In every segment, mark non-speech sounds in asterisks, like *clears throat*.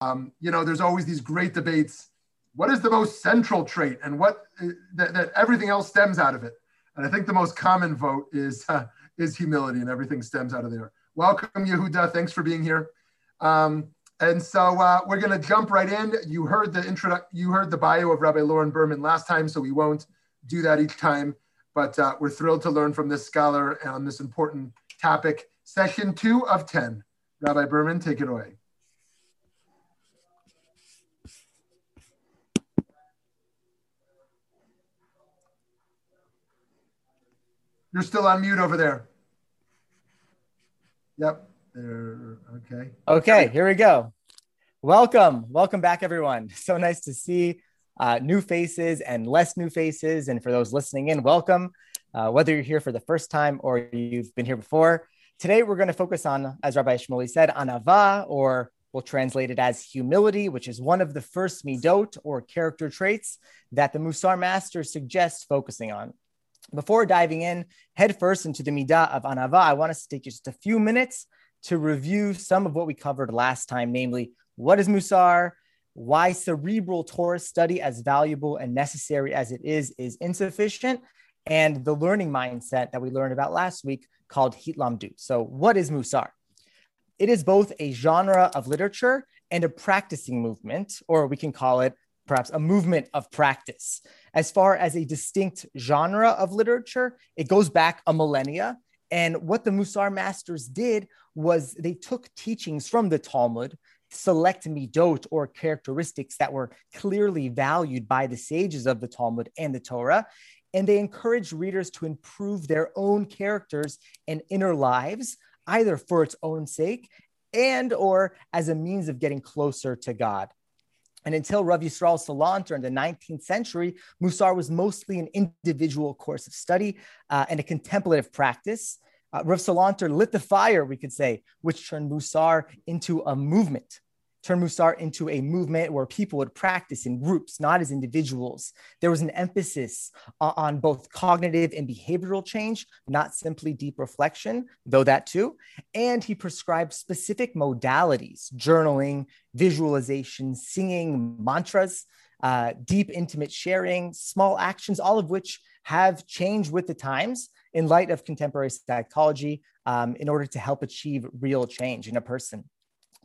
Um, you know, there's always these great debates. What is the most central trait and what uh, that, that everything else stems out of it? And I think the most common vote is, uh, is humility and everything stems out of there. Welcome, Yehuda. Thanks for being here. Um, and so uh, we're going to jump right in. You heard the intro, you heard the bio of Rabbi Lauren Berman last time, so we won't do that each time. But uh, we're thrilled to learn from this scholar on this important topic. Session two of 10. Rabbi Berman, take it away. You're still on mute over there. Yep. There. Okay. Okay. Here we go. Welcome. Welcome back, everyone. *laughs* So nice to see uh, new faces and less new faces. And for those listening in, welcome. Uh, whether you're here for the first time or you've been here before, today we're going to focus on, as Rabbi Shmuley said, anava, or we'll translate it as humility, which is one of the first midot or character traits that the Musar master suggests focusing on. Before diving in headfirst into the midah of anava, I want us to take just a few minutes to review some of what we covered last time, namely, what is musar, why cerebral Torah study, as valuable and necessary as it is, is insufficient, and the learning mindset that we learned about last week called hitlamdut. So, what is musar? It is both a genre of literature and a practicing movement, or we can call it perhaps a movement of practice. As far as a distinct genre of literature, it goes back a millennia. And what the Musar masters did was they took teachings from the Talmud, select midot or characteristics that were clearly valued by the sages of the Talmud and the Torah, and they encouraged readers to improve their own characters and inner lives, either for its own sake and or as a means of getting closer to God. And until Rav Yisrael Salanter in the 19th century, Musar was mostly an individual course of study uh, and a contemplative practice. Uh, Rav Salanter lit the fire, we could say, which turned Musar into a movement turn Musar into a movement where people would practice in groups, not as individuals. There was an emphasis on both cognitive and behavioral change, not simply deep reflection, though that too. And he prescribed specific modalities journaling, visualization, singing, mantras, uh, deep, intimate sharing, small actions, all of which have changed with the times in light of contemporary psychology um, in order to help achieve real change in a person.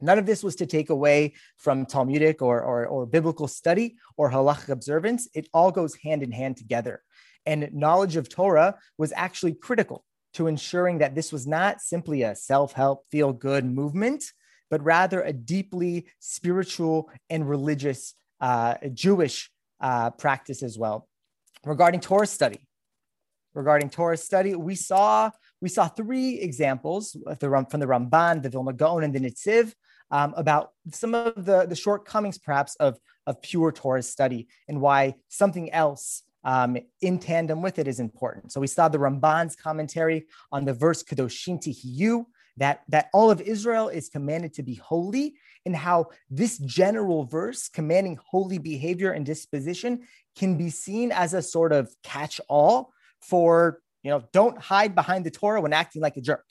None of this was to take away from Talmudic or, or, or biblical study or halachic observance. It all goes hand in hand together. And knowledge of Torah was actually critical to ensuring that this was not simply a self help, feel good movement, but rather a deeply spiritual and religious uh, Jewish uh, practice as well. Regarding Torah study, regarding Torah study, we saw we saw three examples from the Ramban, the Vilna Gaon, and the Netziv um, about some of the, the shortcomings, perhaps, of, of pure Torah study and why something else um, in tandem with it is important. So we saw the Ramban's commentary on the verse Kadoshim Tihiyu, that, that all of Israel is commanded to be holy, and how this general verse commanding holy behavior and disposition can be seen as a sort of catch all for, you know, don't hide behind the Torah when acting like a jerk.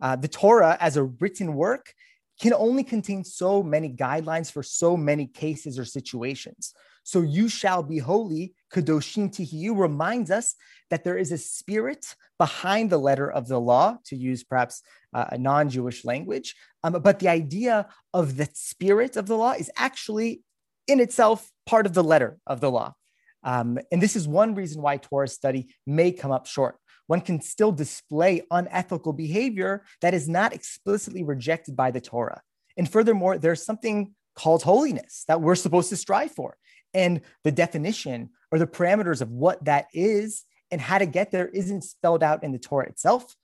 Uh, the Torah as a written work can only contain so many guidelines for so many cases or situations. So you shall be holy, Kadoshim Tihiyu reminds us that there is a spirit behind the letter of the law, to use perhaps uh, a non Jewish language. Um, but the idea of the spirit of the law is actually in itself part of the letter of the law. Um, and this is one reason why Torah study may come up short one can still display unethical behavior that is not explicitly rejected by the Torah. And furthermore, there's something called holiness that we're supposed to strive for. And the definition or the parameters of what that is and how to get there isn't spelled out in the Torah itself.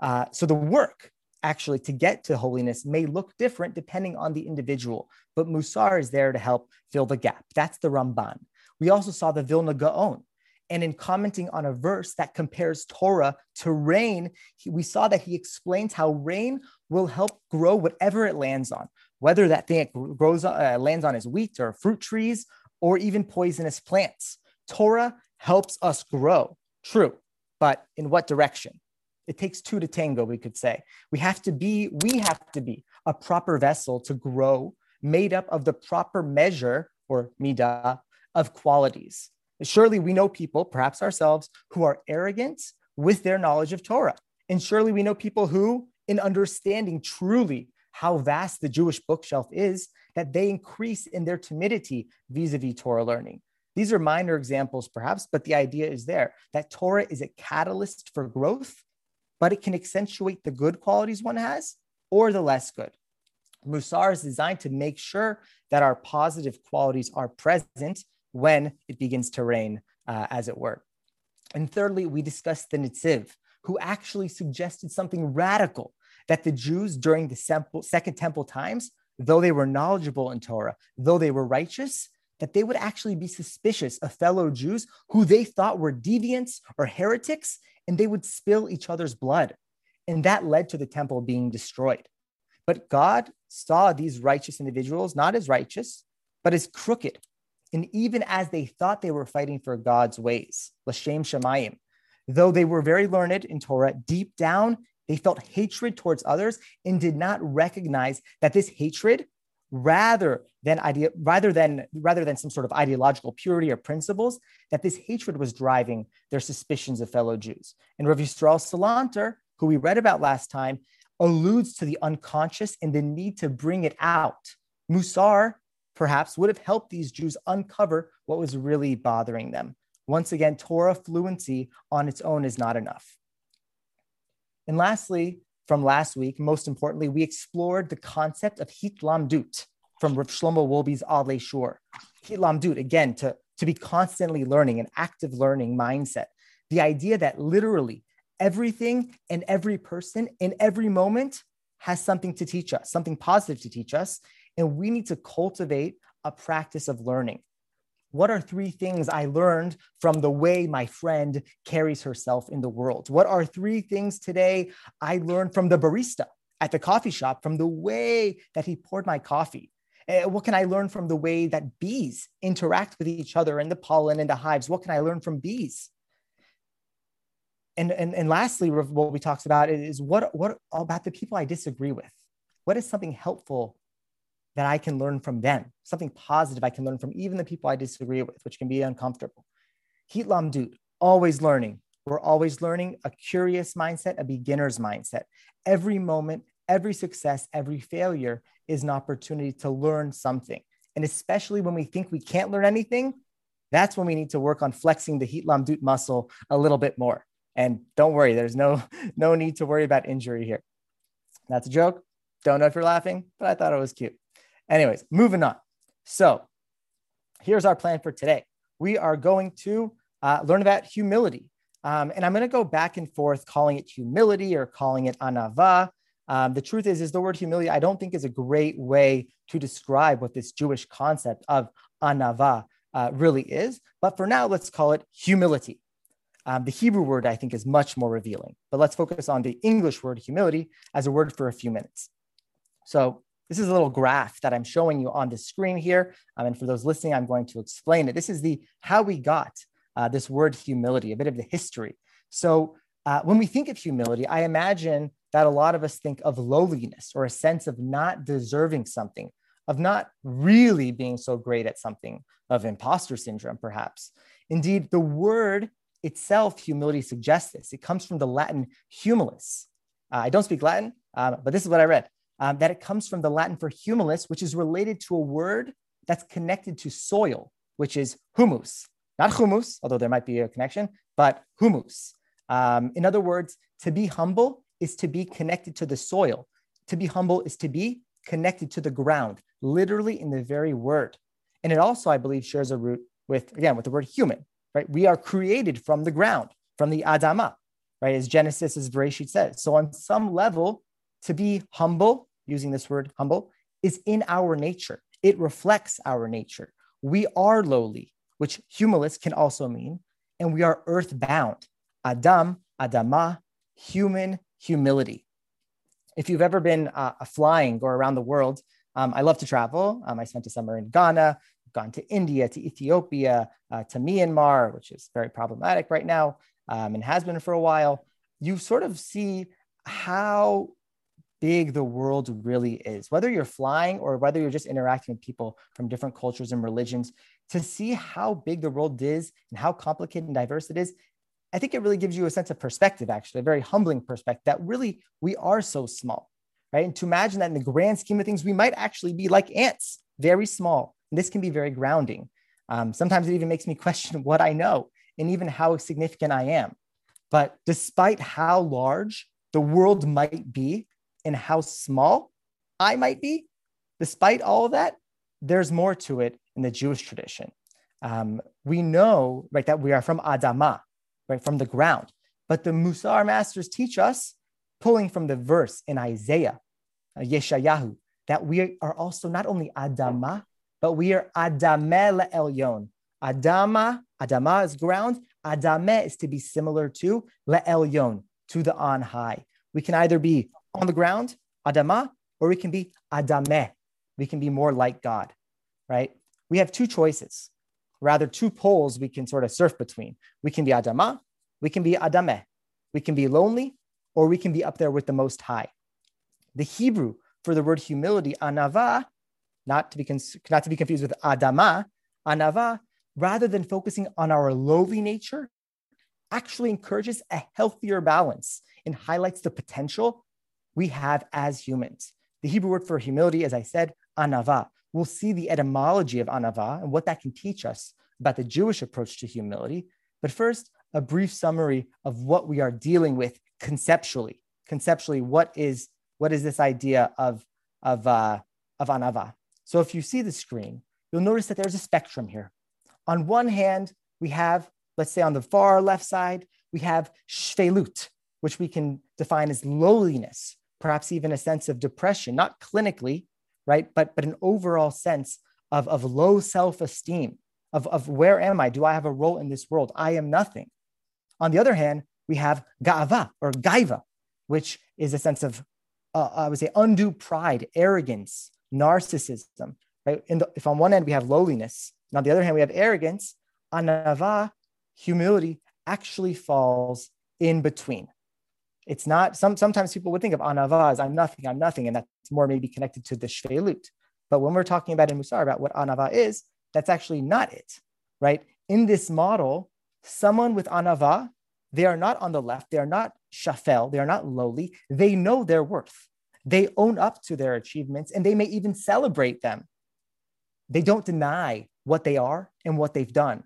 Uh, so the work actually to get to holiness may look different depending on the individual, but Musar is there to help fill the gap. That's the Ramban. We also saw the Vilna Gaon, and in commenting on a verse that compares Torah to rain, he, we saw that he explains how rain will help grow whatever it lands on, whether that thing it grows uh, lands on is wheat or fruit trees or even poisonous plants. Torah helps us grow. True, but in what direction? It takes two to tango, we could say. We have to be, we have to be a proper vessel to grow made up of the proper measure or midah of qualities. Surely we know people, perhaps ourselves, who are arrogant with their knowledge of Torah. And surely we know people who, in understanding truly how vast the Jewish bookshelf is, that they increase in their timidity vis a vis Torah learning. These are minor examples, perhaps, but the idea is there that Torah is a catalyst for growth, but it can accentuate the good qualities one has or the less good. Musar is designed to make sure that our positive qualities are present when it begins to rain, uh, as it were. And thirdly, we discussed the Netziv, who actually suggested something radical that the Jews during the Second Temple times, though they were knowledgeable in Torah, though they were righteous, that they would actually be suspicious of fellow Jews who they thought were deviants or heretics, and they would spill each other's blood. And that led to the temple being destroyed. But God saw these righteous individuals not as righteous, but as crooked. And even as they thought they were fighting for God's ways, L'shem Shamayim, though they were very learned in Torah, deep down, they felt hatred towards others and did not recognize that this hatred, rather than idea, rather than rather than some sort of ideological purity or principles, that this hatred was driving their suspicions of fellow Jews. And Rav Yisrael Salanter, who we read about last time, alludes to the unconscious and the need to bring it out. Musar perhaps would have helped these Jews uncover what was really bothering them. Once again, Torah fluency on its own is not enough. And lastly, from last week, most importantly, we explored the concept of hitlamdut from Rav Shlomo Wolbe's Alei Shur. Hitlamdut, again, to, to be constantly learning, an active learning mindset. The idea that literally everything and every person in every moment has something to teach us, something positive to teach us. And we need to cultivate a practice of learning. What are three things I learned from the way my friend carries herself in the world? What are three things today I learned from the barista at the coffee shop, from the way that he poured my coffee? Uh, what can I learn from the way that bees interact with each other and the pollen and the hives? What can I learn from bees? and, and, and lastly, what we talked about is what, what about the people I disagree with? What is something helpful that I can learn from them? Something positive I can learn from even the people I disagree with, which can be uncomfortable. Heat Hitlamdut, always learning. We're always learning a curious mindset, a beginner's mindset. Every moment, every success, every failure is an opportunity to learn something. And especially when we think we can't learn anything, that's when we need to work on flexing the heat Hitlamdut muscle a little bit more. And don't worry, there's no *laughs* no need to worry about injury here. That's a joke. Don't know if you're laughing, but I thought it was cute. Anyways, moving on. So here's our plan for today. We are going to uh, learn about humility. Um, and I'm going to go back and forth calling it humility or calling it anava. Um, the truth is, is the word humility, I don't think is a great way to describe what this Jewish concept of anava uh, really is. But for now, let's call it humility. Um, the Hebrew word, I think, is much more revealing. But let's focus on the English word humility as a word for a few minutes. So this is a little graph that I'm showing you on the screen here. Um, and for those listening, I'm going to explain it. This is the how we got uh, this word humility, a bit of the history. So uh, when we think of humility, I imagine that a lot of us think of lowliness or a sense of not deserving something, of not really being so great at something, of imposter syndrome, perhaps. Indeed, the word itself, humility suggests this. It comes from the Latin humilis. Uh, I don't speak Latin, um, but this is what I read um, that it comes from the Latin for humilis, which is related to a word that's connected to soil, which is humus, not hummus, although there might be a connection, but humus. Um, in other words, to be humble is to be connected to the soil. To be humble is to be connected to the ground, literally in the very word. And it also, I believe, shares a root with, again, with the word human, right? We are created from the ground, from the Adama, right? As Genesis, as Bereshit says. So on some level, to be humble, using this word humble, is in our nature. It reflects our nature. We are lowly, which humilis can also mean, and we are earthbound. Adam, Adama, human humility. If you've ever been uh, flying or around the world, um, I love to travel. Um, I spent a summer in Ghana, gone to India, to Ethiopia, uh, to Myanmar, which is very problematic right now um, and has been for a while, you sort of see how big the world really is. Whether you're flying or whether you're just interacting with people from different cultures and religions, to see how big the world is and how complicated and diverse it is, I think it really gives you a sense of perspective, actually, a very humbling perspective that really we are so small, right? And to imagine that in the grand scheme of things, we might actually be like ants, very small. And this can be very grounding. Um, sometimes it even makes me *laughs* question what I know and even how significant I am. But despite how large the world might be and how small I might be, despite all of that, there's more to it in the Jewish tradition. Um, we know right that we are from Adama, right from the ground, but the Musar masters teach us, pulling from the verse in Isaiah, uh, Yeshayahu, that we are also not only Adama, but we are Adame Elyon. Adama, Adama is ground. Adame is to be similar to Le'elyon, to the on high. We can either be on the ground, Adama, or we can be Adame. We can be more like God, right? We have two choices, rather, two poles we can sort of surf between. We can be Adama, we can be Adame. We can be lonely, or we can be up there with the Most High. The Hebrew for the word humility, anava, not to be, cons- not to be confused with Adama, anava, rather than focusing on our lowly nature, actually encourages a healthier balance and highlights the potential we have as humans. The Hebrew word for humility, as I said, anava. We'll see the etymology of anava and what that can teach us about the Jewish approach to humility. But first, a brief summary of what we are dealing with conceptually. Conceptually, what is what is this idea of of uh, of anava? So if you see the screen, you'll notice that there's a spectrum here. On one hand, we have, let's say on the far left side, we have shvelut, which we can define as lowliness, perhaps even a sense of depression, not clinically, right? But, but an overall sense of, of low self-esteem, of, of where am I? Do I have a role in this world? I am nothing. On the other hand, we have ga'ava or gaiva, which is a sense of, uh, I would say, undue pride, arrogance, narcissism, right? The, if on one end we have lowliness, and on the other hand we have arrogance, anava, humility, actually falls in between. It's not, some, sometimes people would think of anava as I'm nothing, I'm nothing, and that's more maybe connected to the shvelut. But when we're talking about in Musar about what anava is, that's actually not it, right? In this model, someone with anava, they are not on the left, they are not shafel, they are not lowly, they know their worth. They own up to their achievements and they may even celebrate them. They don't deny what they are and what they've done,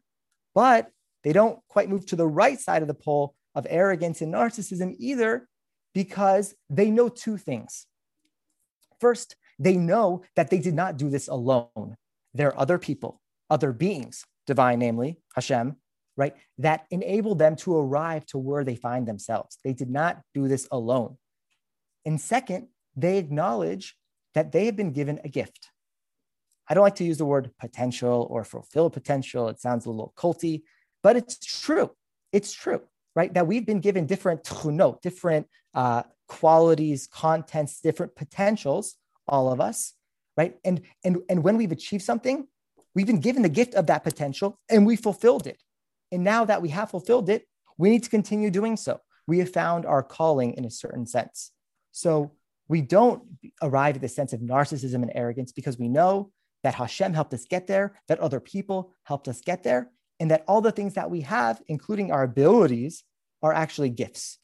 but they don't quite move to the right side of the pole of arrogance and narcissism either because they know two things. First, they know that they did not do this alone. There are other people, other beings, divine, namely Hashem, right, that enable them to arrive to where they find themselves. They did not do this alone. And second, they acknowledge that they have been given a gift. I don't like to use the word potential or fulfill potential. It sounds a little culty, but it's true. It's true, right? That we've been given different tchunot, different uh, qualities, contents, different potentials, all of us, right? And, and, and when we've achieved something, we've been given the gift of that potential and we fulfilled it. And now that we have fulfilled it, we need to continue doing so. We have found our calling in a certain sense. So we don't arrive at the sense of narcissism and arrogance because we know that Hashem helped us get there, that other people helped us get there, and that all the things that we have, including our abilities, are actually gifts.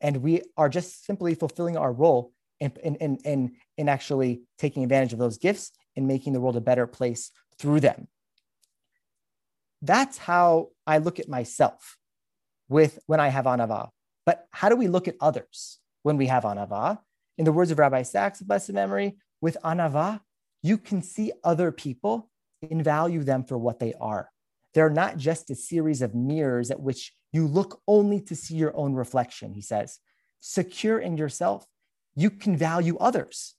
And we are just simply fulfilling our role in, in, in, in, in actually taking advantage of those gifts and making the world a better place through them. That's how I look at myself with when I have anava. But how do we look at others when we have anava? in the words of Rabbi Sacks, blessed memory, with anava, you can see other people and value them for what they are. They're not just a series of mirrors at which you look only to see your own reflection, he says. Secure in yourself, you can value others.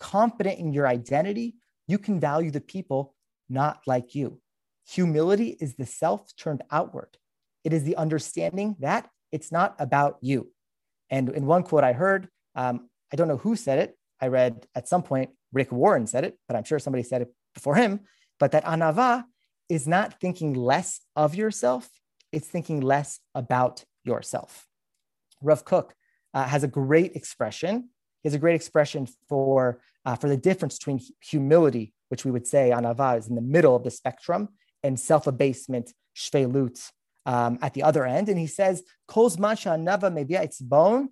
Confident in your identity, you can value the people not like you. Humility is the self turned outward. It is the understanding that it's not about you. And in one quote I heard, um, I don't know who said it. I read at some point Rick Warren said it, but I'm sure somebody said it before him. But that anava is not thinking less of yourself, it's thinking less about yourself. Rav Kook uh, has a great expression. he has a great expression for, uh, for the difference between humility, which we would say anava is in the middle of the spectrum, and self abasement, shvelut, um, at the other end. And he says, Kol anava mevia its bone,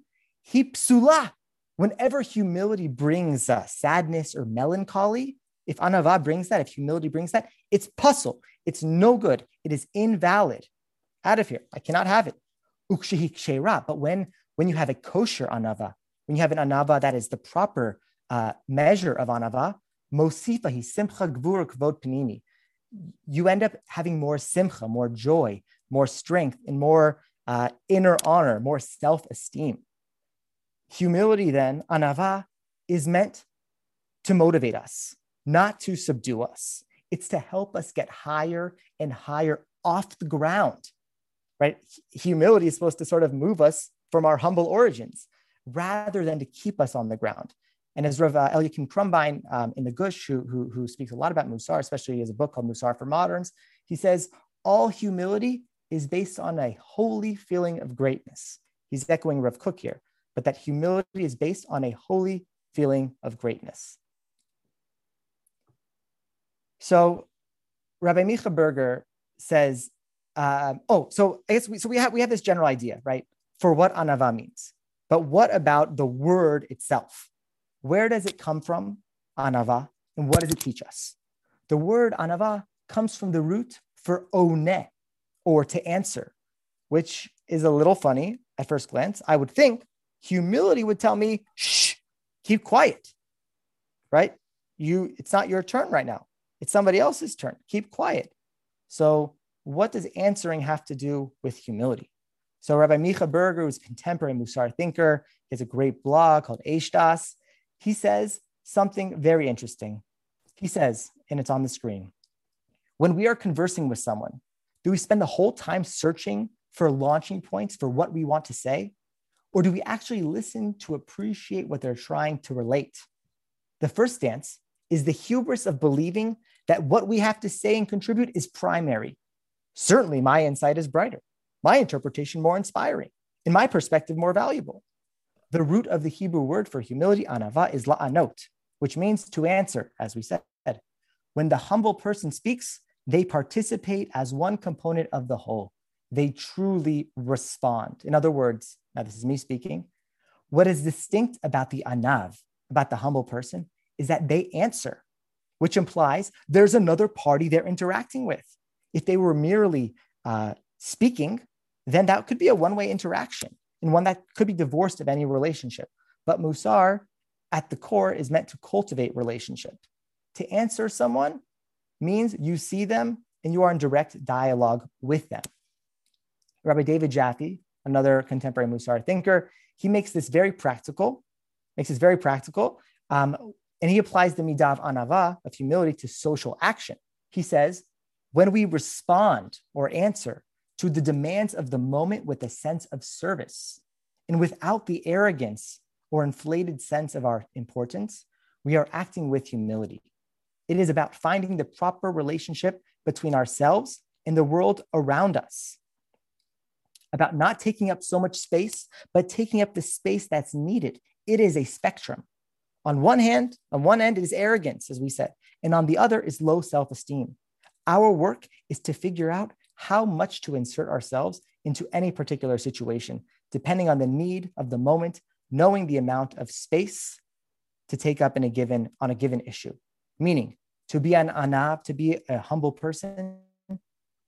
hipsula. Whenever humility brings uh, sadness or melancholy, if anava brings that, if humility brings that, it's pasul. It's no good. It is invalid. Out of here. I cannot have it. But when, when you have a kosher anava, when you have an anava that is the proper uh, measure of anava, mosifa hi simcha you end up having more simcha, more joy, more strength, and more uh, inner honor, more self-esteem. Humility, then, anava, is meant to motivate us, not to subdue us. It's to help us get higher and higher off the ground, right? Humility is supposed to sort of move us from our humble origins rather than to keep us on the ground. And as Rav uh, Eliakim Krumbein um, in the Gush, who, who, who, speaks a lot about Musar, especially as a book called Musar for Moderns, he says, all humility is based on a holy feeling of greatness. He's echoing Rav Kook here, but that humility is based on a holy feeling of greatness. So Rabbi Micha Berger says, um, oh, so I guess we, so we have, we have this general idea, right, for what anava means. But what about the word itself? Where does it come from, anava, and what does it teach us? The word anava comes from the root for one, or to answer, which is a little funny at first glance. I would think humility would tell me, shh, keep quiet, right? You, it's not your turn right now. It's somebody else's turn. Keep quiet. So, what does answering have to do with humility? So Rabbi Micha Berger, who's a contemporary Musar thinker, he has a great blog called AishDas. He says something very interesting. He says, and it's on the screen, when we are conversing with someone, do we spend the whole time searching for launching points for what we want to say? Or do we actually listen to appreciate what they're trying to relate? The first stance is the hubris of believing that what we have to say and contribute is primary. Certainly, my insight is brighter my interpretation more inspiring, in my perspective, more valuable. The root of the Hebrew word for humility, anava, is la'anot, which means to answer, as we said. When the humble person speaks, they participate as one component of the whole. They truly respond. In other words, now this is me speaking, what is distinct about the anav, about the humble person, is that they answer, which implies there's another party they're interacting with. If they were merely uh, speaking, then that could be a one way interaction and one that could be divorced of any relationship. But Musar, at the core, is meant to cultivate relationship. To answer someone means you see them and you are in direct dialogue with them. Rabbi David Jaffe, another contemporary Musar thinker, he makes this very practical, makes this very practical, um, and he applies the midav anava of humility to social action. He says, when we respond or answer to the demands of the moment with a sense of service. And without the arrogance or inflated sense of our importance, we are acting with humility. It is about finding the proper relationship between ourselves and the world around us, about not taking up so much space, but taking up the space that's needed. It is a spectrum. On one hand, on one end is arrogance, as we said, and on the other is low self esteem. Our work is to figure out how much to insert ourselves into any particular situation, depending on the need of the moment, knowing the amount of space to take up in a given on a given issue. Meaning, to be an anav, to be a humble person,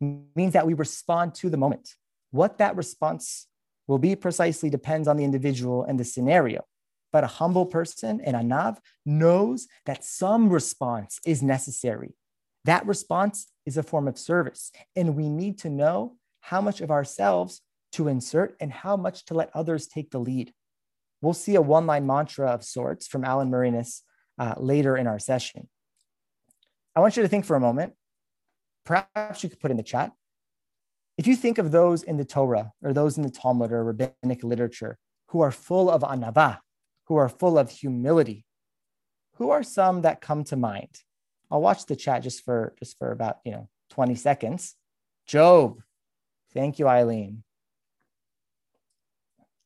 means that we respond to the moment. What that response will be precisely depends on the individual and the scenario. But a humble person, an anav, knows that some response is necessary that response is a form of service. And we need to know how much of ourselves to insert and how much to let others take the lead. We'll see a one line mantra of sorts from Alan Morinis uh, later in our session. I want you to think for a moment. Perhaps you could put in the chat. If you think of those in the Torah or those in the Talmud or rabbinic literature who are full of anava, who are full of humility, who are some that come to mind? I'll watch the chat just for just for about you know 20 seconds. Job, thank you, Eileen.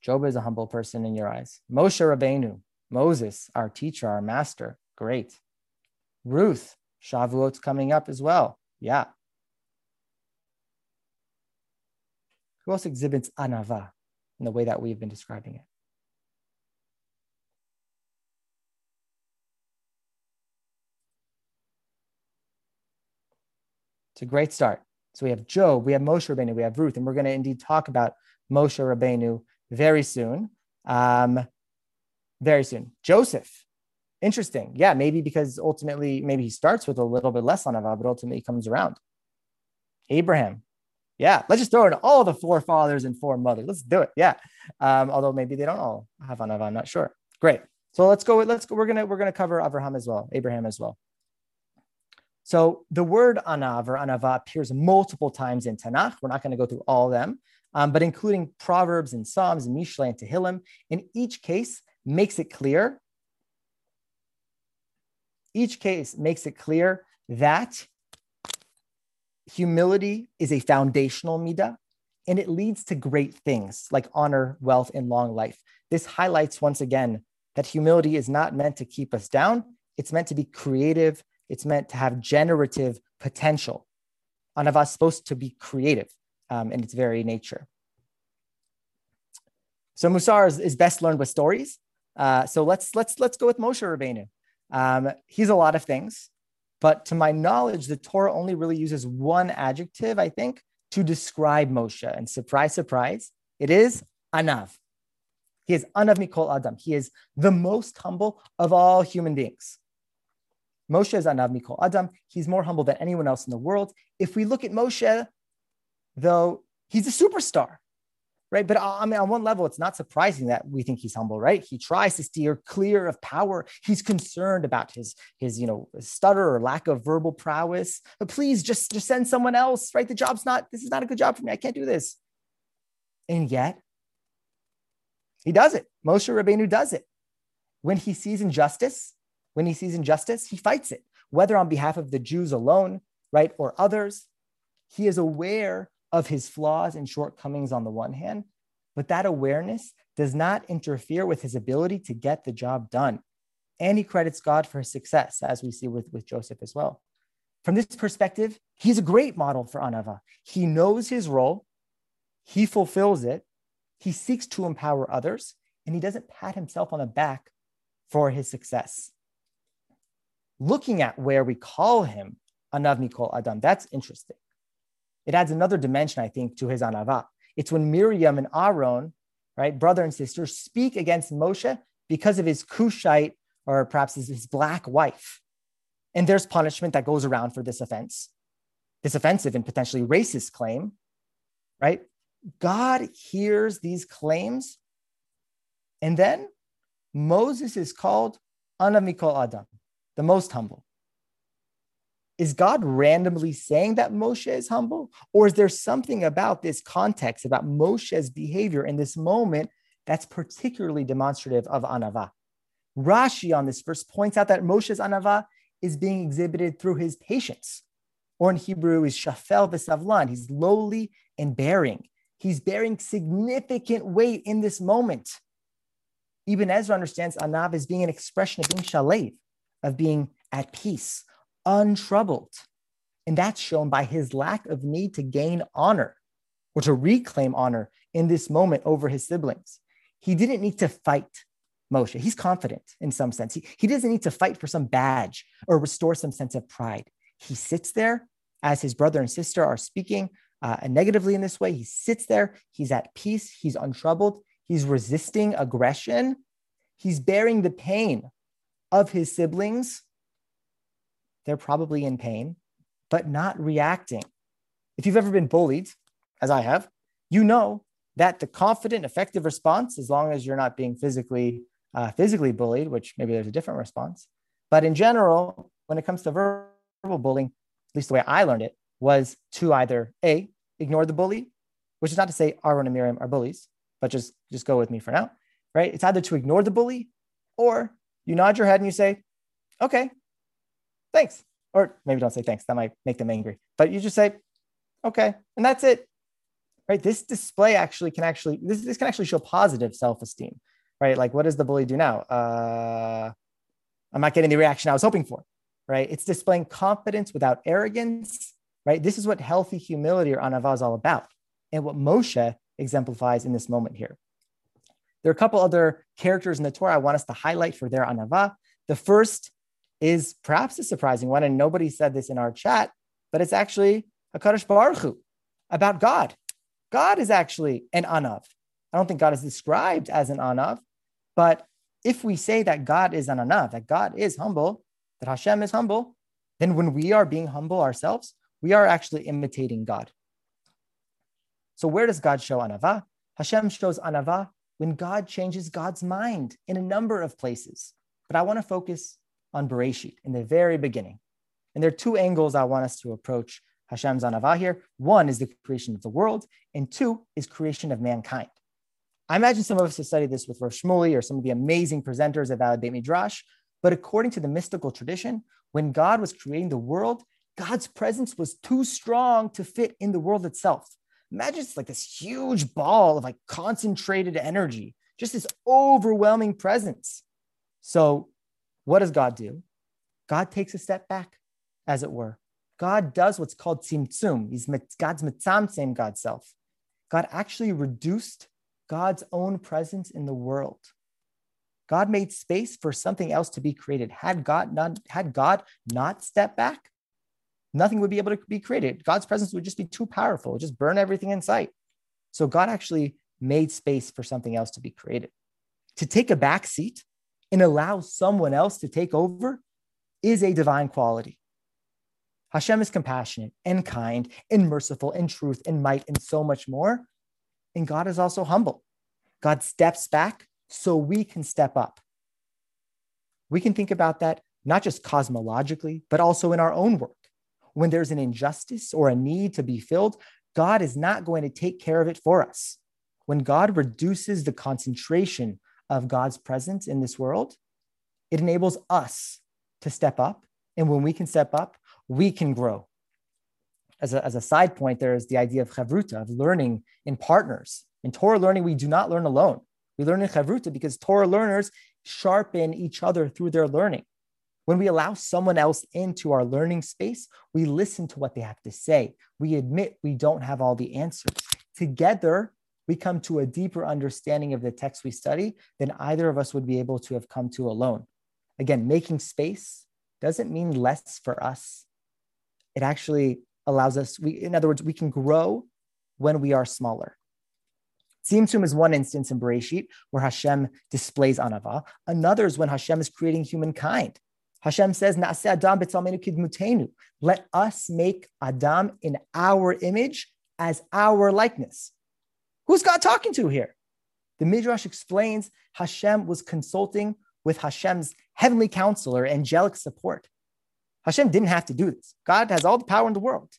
Job is a humble person in your eyes. Moshe Rabbeinu, Moses, our teacher, our master. Great. Ruth, Shavuot's coming up as well. Yeah. Who else exhibits anava in the way that we've been describing it? It's a great start. So we have Job, we have Moshe Rabbeinu, we have Ruth, and we're going to indeed talk about Moshe Rabbeinu very soon. Um, very soon. Joseph, interesting. Yeah, maybe because ultimately, maybe he starts with a little bit less anava, but ultimately comes around. Abraham. Yeah, let's just throw in all the forefathers and foremothers. Let's do it. Yeah. Um, although maybe they don't all have Anava, I'm not sure. Great. So let's go. Let's go. We're gonna we're gonna cover Abraham as well, Abraham as well. So the word anav or anava appears multiple times in Tanakh. We're not going to go through all of them, um, but including Proverbs and Psalms and Mishle and Tehillim. In each case, makes it clear. Each case makes it clear that humility is a foundational midah and it leads to great things like honor, wealth, and long life. This highlights once again that humility is not meant to keep us down, it's meant to be creative, it's meant to have generative potential. Anava is supposed to be creative um, in its very nature. So Musar is, is best learned with stories. Uh, so let's let's let's go with Moshe Rabbeinu. Um, he's a lot of things, but to my knowledge, the Torah only really uses one adjective, I think, to describe Moshe. And surprise, surprise, it is anav. He is anav mikol adam. He is the most humble of all human beings. Moshe is anav mikol adam. He's more humble than anyone else in the world. If we look at Moshe, though, he's a superstar right? But uh, I mean, on one level, it's not surprising that we think he's humble, right? He tries to steer clear of power. He's concerned about his his you know stutter or lack of verbal prowess. But please, just just send someone else, right? The job's not. This is not a good job for me. I can't do this. And yet, he does it. Moshe Rabbeinu does it. When he sees injustice, when he sees injustice, he fights it, whether on behalf of the Jews alone, right, or others. He is aware of his flaws and shortcomings on the one hand, but that awareness does not interfere with his ability to get the job done. And he credits God for his success, as we see with, with Joseph as well. From this perspective, he's a great model for Anava. He knows his role, he fulfills it, he seeks to empower others, and he doesn't pat himself on the back for his success. Looking at where we call him Anav Mikol Adam, that's interesting it adds another dimension, I think, to his anava. It's when Miriam and Aaron, right, brother and sister, speak against Moshe because of his Cushite or perhaps his, his black wife. And there's punishment that goes around for this offense, this offensive and potentially racist claim, right? God hears these claims. And then Moses is called Anav Mikol Adam, the most humble is God randomly saying that Moshe is humble? Or is there something about this context, about Moshe's behavior in this moment that's particularly demonstrative of anava? Rashi on this verse points out that Moshe's anava is being exhibited through his patience, or in Hebrew is shafel v'savlan. He's lowly and bearing. He's bearing significant weight in this moment. Ibn Ezra understands anav as being an expression of being shalev, of being at peace, untroubled. And that's shown by his lack of need to gain honor or to reclaim honor in this moment over his siblings. He didn't need to fight Moshe. He's confident in some sense. He, he doesn't need to fight for some badge or restore some sense of pride. He sits there as his brother and sister are speaking uh, negatively in this way. He sits there, he's at peace, he's untroubled, he's resisting aggression, he's bearing the pain of his siblings they're probably in pain, but not reacting. If you've ever been bullied, as I have, you know that the confident, effective response, as long as you're not being physically uh, physically bullied, which maybe there's a different response, but in general, when it comes to verbal bullying, at least the way I learned it, was to either a ignore the bully, which is not to say Aaron and Miriam are bullies, but just just go with me for now, right? It's either to ignore the bully, or you nod your head and you say, "Okay, thanks. Or maybe don't say thanks. That might make them angry. But you just say, okay. And that's it. Right. This display actually can actually, this, this can actually show positive self-esteem. right? Like, what does the bully do now? Uh, I'm not getting the reaction I was hoping for, right? It's displaying confidence without arrogance, right? This is what healthy humility or anava is all about, and what Moshe exemplifies in this moment here. There are a couple other characters in the Torah I want us to highlight for their anava. The first is perhaps a surprising one, and nobody said this in our chat, but it's actually Hakadosh Baruch Hu, about God. God is actually an anav. I don't think God is described as an anav, but if we say that God is an anav, that God is humble, that Hashem is humble, then when we are being humble ourselves, we are actually imitating God. So where does God show anava? Hashem shows anava when God changes God's mind in a number of places. But I want to focus on Bereshit in the very beginning. And there are two angles I want us to approach Hashem's anava here. One is the creation of the world, and two is creation of mankind. I imagine some of us have studied this with Rav Shmuley or some of the amazing presenters at Valley Beit Midrash. But according to the mystical tradition, when God was creating the world, God's presence was too strong to fit in the world itself. Imagine it's like this huge ball of like concentrated energy, just this overwhelming presence. So, what does God do? God takes a step back, as it were. God does what's called tzimtzum. He's God's mitzamtzem, God's self. God actually reduced God's own presence in the world. God made space for something else to be created. Had God not had God not stepped back, nothing would be able to be created. God's presence would just be too powerful, just burn everything in sight. So God actually made space for something else to be created. To take a back seat and allow someone else to take over is a divine quality. Hashem is compassionate and kind and merciful and truth and might and so much more. And God is also humble. God steps back so we can step up. We can think about that not just cosmologically, but also in our own work. When there's an injustice or a need to be filled, God is not going to take care of it for us. When God reduces the concentration of God's presence in this world, it enables us to step up. And when we can step up, we can grow. As a, as a side point, there is the idea of chavruta, of learning in partners. In Torah learning, we do not learn alone. We learn in chavruta because Torah learners sharpen each other through their learning. When we allow someone else into our learning space, we listen to what they have to say. We admit we don't have all the answers. Together, we come to a deeper understanding of the text we study than either of us would be able to have come to alone. Again, making space doesn't mean less for us. It actually allows us, we, in other words, we can grow when we are smaller. Tzimtzum is one instance in Bereshit where Hashem displays anava. Another is when Hashem is creating humankind. Hashem says, Adam kidmutenu. Let us make Adam in our image as our likeness. Who's God talking to here? The Midrash explains Hashem was consulting with Hashem's heavenly counselor, angelic support. Hashem didn't have to do this. God has all the power in the world.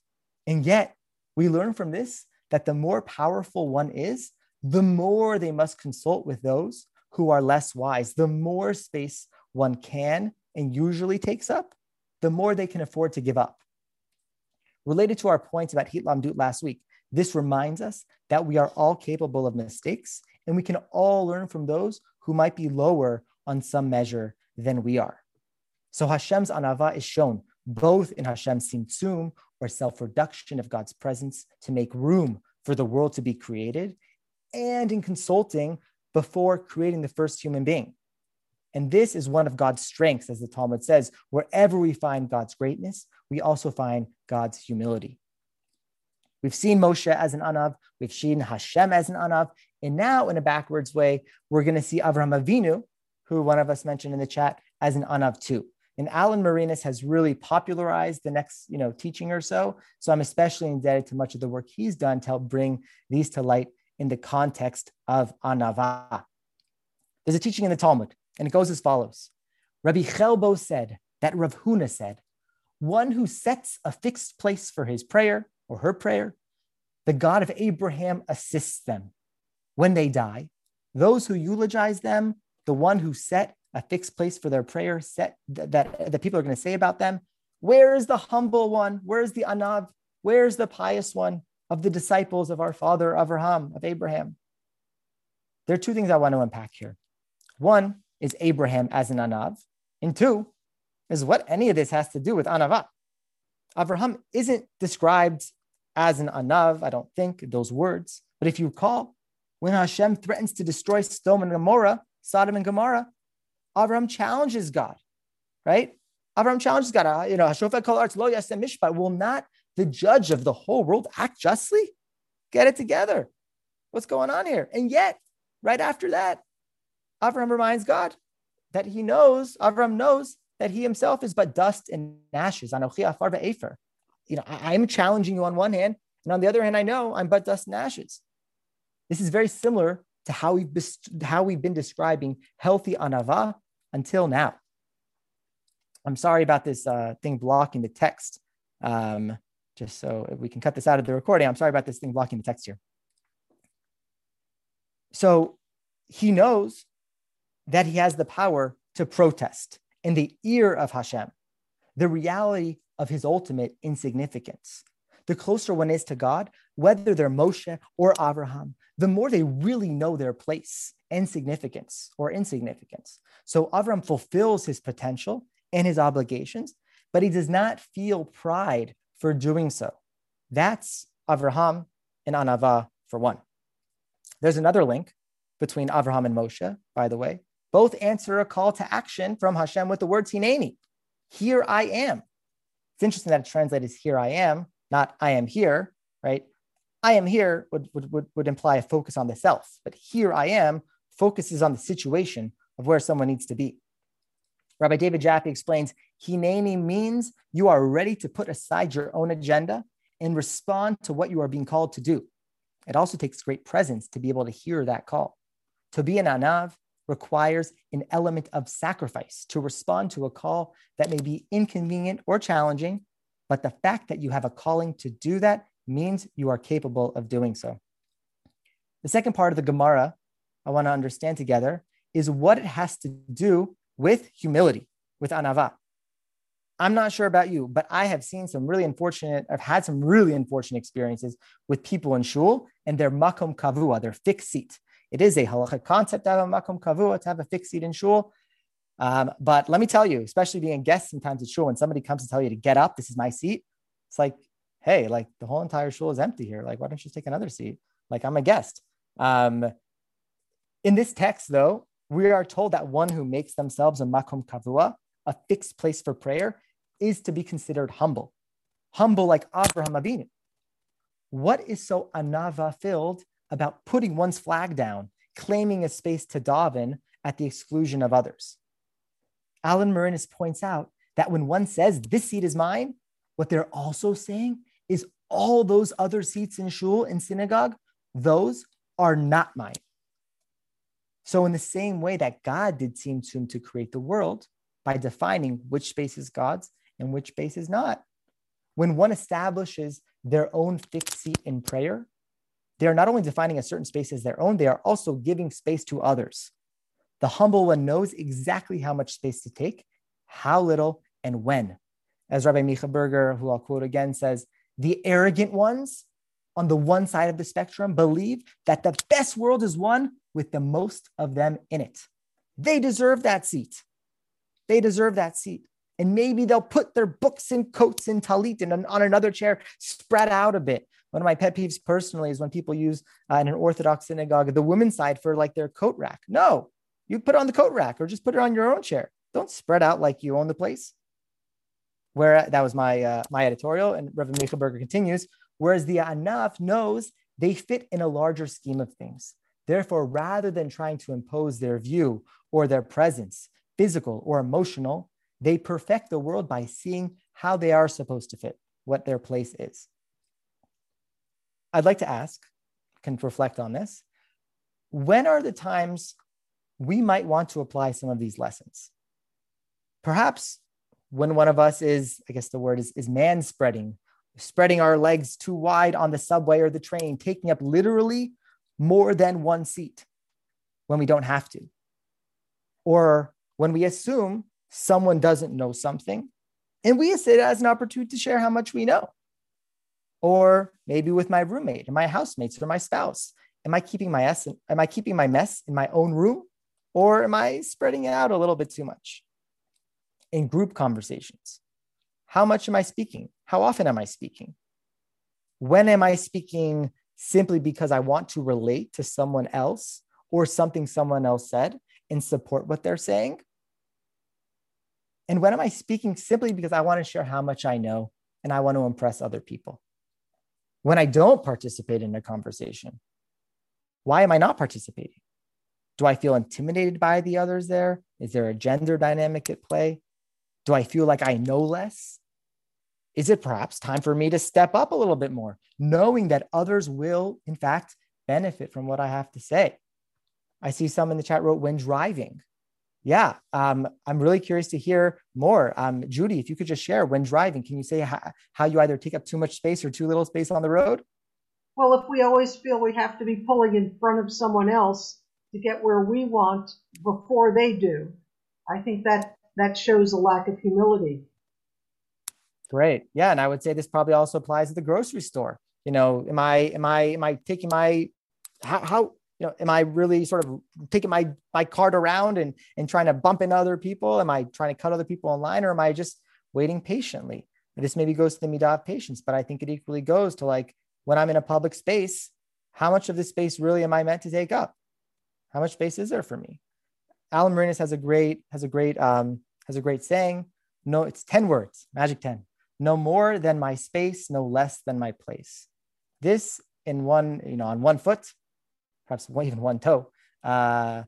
And yet, we learn from this that the more powerful one is, the more they must consult with those who are less wise. The more space one can and usually takes up, the more they can afford to give up. Related to our points about Hitlamdut last week, this reminds us that we are all capable of mistakes and we can all learn from those who might be lower on some measure than we are. So Hashem's anava is shown both in Hashem's tzimtzum, or self-reduction of God's presence to make room for the world to be created, and in consulting before creating the first human being. And this is one of God's strengths, as the Talmud says wherever we find God's greatness, we also find God's humility. We've seen Moshe as an Anav, we've seen Hashem as an Anav, and now in a backwards way, we're going to see Avraham Avinu, who one of us mentioned in the chat, as an Anav too. And Alan Morinis has really popularized the next, you know, teaching or so. So I'm especially indebted to much of the work he's done to help bring these to light in the context of Anava. There's a teaching in the Talmud, and it goes as follows. Rabbi Chelbo said that Rav Huna said, one who sets a fixed place for his prayer or her prayer, the God of Abraham assists them. When they die, those who eulogize them, the one who set a fixed place for their prayer set that, that, that people are going to say about them. Where is the humble one? Where is the Anav? Where is the pious one of the disciples of our father Abraham, of Abraham? There are two things I want to unpack here. One is Abraham as an Anav, and two is what any of this has to do with Anava. Avraham isn't described as an Anav, I don't think, those words. But if you recall, when Hashem threatens to destroy Sodom and Gomorrah, Sodom and Gomorrah, Avraham challenges God, right? Avraham challenges God, uh, you know, Hashofet kol arts lo yasem mishpat, will not the judge of the whole world act justly? Get it together. What's going on here? And yet, right after that, Avraham reminds God that he knows, Avram knows that he himself is but dust and ashes. Anochi afar ve'efer. You know, I, am challenging you on one hand, and on the other hand, I know I'm but dust and ashes. This is very similar to how we've, how we've been describing healthy anava until now. I'm sorry about this uh, thing blocking the text. Um, just so we can cut this out of the recording. I'm sorry about this thing blocking the text here. So he knows that he has the power to protest in the ear of Hashem, the reality of his ultimate insignificance. The closer one is to God, whether they're Moshe or Abraham, the more they really know their place and significance or insignificance. So Avram fulfills his potential and his obligations, but he does not feel pride for doing so. That's Avraham and Anava for one. There's another link between Avraham and Moshe, by the way. Both answer a call to action from Hashem with the word Hineni. Here I am. It's interesting that it translated as here I am, not I am here, right? I am here would, would, would, would imply a focus on the self, but here I am focuses on the situation of where someone needs to be. Rabbi David Jaffe explains Hineni means you are ready to put aside your own agenda and respond to what you are being called to do. It also takes great presence to be able to hear that call. To be an anav requires an element of sacrifice to respond to a call that may be inconvenient or challenging, but the fact that you have a calling to do that means you are capable of doing so. The second part of the Gemara I want to understand together is what it has to do with humility, with anava. I'm not sure about you, but I have seen some really unfortunate, I've had some really unfortunate experiences with people in shul and their makom kavua, their fixed seat. It is a halachic concept to have a makom kavua, to have a fixed seat in shul. Um, but let me tell you, especially being a guest sometimes at shul, when somebody comes to tell you to get up, this is my seat. It's like, hey, like the whole entire shul is empty here. Like, why don't you take another seat? Like, I'm a guest. Um, in this text, though, we are told that one who makes themselves a makom kavua, a fixed place for prayer, is to be considered humble. Humble like Abraham Avinu. What is so anava filled about putting one's flag down, claiming a space to daven at the exclusion of others. Alan Morinis points out that when one says, This seat is mine, what they're also saying is all those other seats in shul, in synagogue, those are not mine. So, in the same way that God did seem to, him to create the world by defining which space is God's and which space is not, when one establishes their own fixed seat in prayer, they are not only defining a certain space as their own, they are also giving space to others. The humble one knows exactly how much space to take, how little, and when. As Rabbi Micha Berger, who I'll quote again, says, the arrogant ones on the one side of the spectrum believe that the best world is one with the most of them in it. They deserve that seat. They deserve that seat. And maybe they'll put their books and coats and talit and on another chair, spread out a bit. One of my pet peeves personally is when people use uh, in an Orthodox synagogue the women's side for like their coat rack. No, you put it on the coat rack or just put it on your own chair. Don't spread out like you own the place. Where that was my uh, my editorial, and Reverend Micha Berger continues. Whereas the Anav knows they fit in a larger scheme of things. Therefore, rather than trying to impose their view or their presence, physical or emotional, they perfect the world by seeing how they are supposed to fit, what their place is. I'd like to ask, can reflect on this. When are the times we might want to apply some of these lessons? Perhaps when one of us is, I guess the word is, is man spreading, spreading our legs too wide on the subway or the train, taking up literally more than one seat when we don't have to. Or when we assume someone doesn't know something and we see it as an opportunity to share how much we know or maybe with my roommate and my housemates or my spouse am i keeping my mess am i keeping my mess in my own room Or am I spreading it out a little bit too much? In group conversations, how much am I speaking? How often am I speaking? When am I speaking simply because I want to relate to someone else or something someone else said and support what they're saying? And when am I speaking simply because I want to share how much I know and I want to impress other people? When I don't participate in a conversation, why am I not participating? Do I feel intimidated by the others there? Is there a gender dynamic at play? Do I feel like I know less? Is it perhaps time for me to step up a little bit more, knowing that others will, in fact, benefit from what I have to say? I see some in the chat wrote when driving. Yeah, um, I'm really curious to hear more. Um, Judy, if you could just share when driving, can you say how, how you either take up too much space or too little space on the road? Well, if we always feel we have to be pulling in front of someone else to get where we want before they do, I think that that shows a lack of humility. Great. Yeah, and I would say this probably also applies at the grocery store. You know, am I am I am I taking my how, how you know am I really sort of taking my my cart around and and trying to bump into other people? Am I trying to cut other people in line, or am I just waiting patiently? This maybe goes to the midah of patience, but I think it equally goes to like when I'm in a public space, how much of this space really am I meant to take up? How much space is there for me? Alan Morinis has a great has a great um, has a great saying. No, it's ten words, magic ten no more than my space, no less than my place. This in one, you know, on one foot, perhaps even one toe, uh,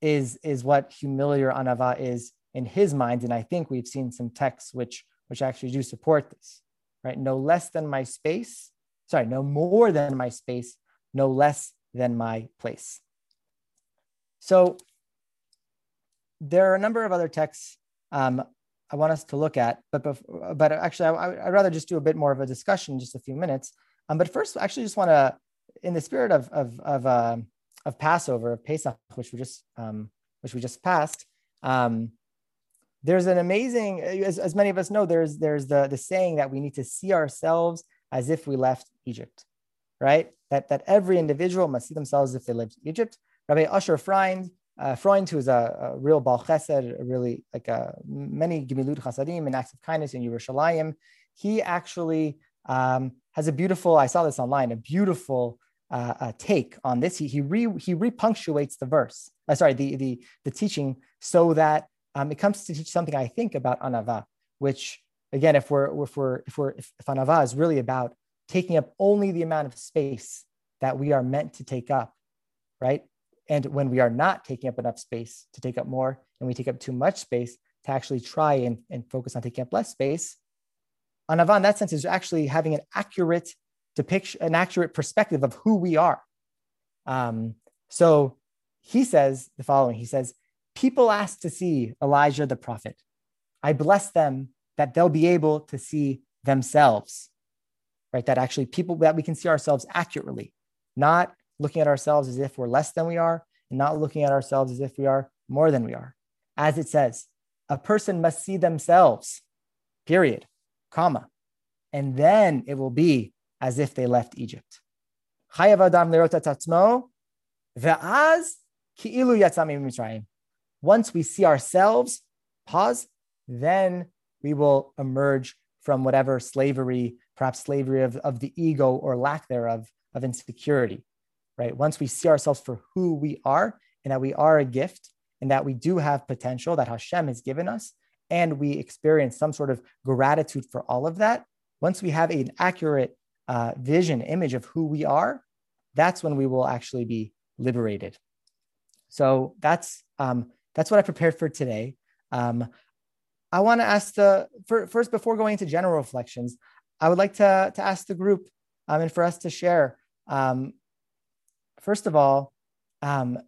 is is what humility or anava is in his mind. And I think we've seen some texts which which actually do support this, right? No less than my space, sorry, no more than my space, no less than my place. So there are a number of other texts um, I want us to look at. But but actually, I, would rather just do a bit more of a discussion, in just a few minutes. Um, but first, I actually just want to, in the spirit of of of, uh, of Passover, of Pesach, which we just um, which we just passed. Um, there's an amazing, as, as many of us know, there's there's the the saying that we need to see ourselves as if we left Egypt, right? That that every individual must see themselves as if they left Egypt. Rabbi Usher Freund uh, Freund, who is a, a real Baal Chesed, really like a, uh, many Gemilut Chasadim and acts of kindness in Yerushalayim, he actually um, has a beautiful, I saw this online, a beautiful uh, uh, take on this. He, he, re, he repunctuates the verse, uh, sorry, the, the, the teaching so that um, it comes to teach something I think about Anava, which again, if we're, if we're, if we're, if, if Anava is really about taking up only the amount of space that we are meant to take up, right? And when we are not taking up enough space to take up more, and we take up too much space to actually try and, and focus on taking up less space, Anava in that sense is actually having an accurate depiction, an accurate perspective of who we are. Um, so he says the following He says, People ask to see Elijah the prophet. I bless them that they'll be able to see themselves, right? That actually people that we can see ourselves accurately, not looking at ourselves as if we're less than we are and not looking at ourselves as if we are more than we are. As it says, a person must see themselves, period, comma. And then it will be as if they left Egypt. Hayavadam Lirota Tatmo, the Az ki ilu yatzami. Once we see ourselves, pause, then we will emerge from whatever slavery, perhaps slavery of, of the ego or lack thereof, of insecurity right? Once we see ourselves for who we are and that we are a gift and that we do have potential that Hashem has given us, and we experience some sort of gratitude for all of that, once we have an accurate uh, vision, image of who we are, that's when we will actually be liberated. So that's um, that's what I prepared for today. Um, I want to ask the for, first before going into general reflections, I would like to to ask the group um, and for us to share um, first of all, um,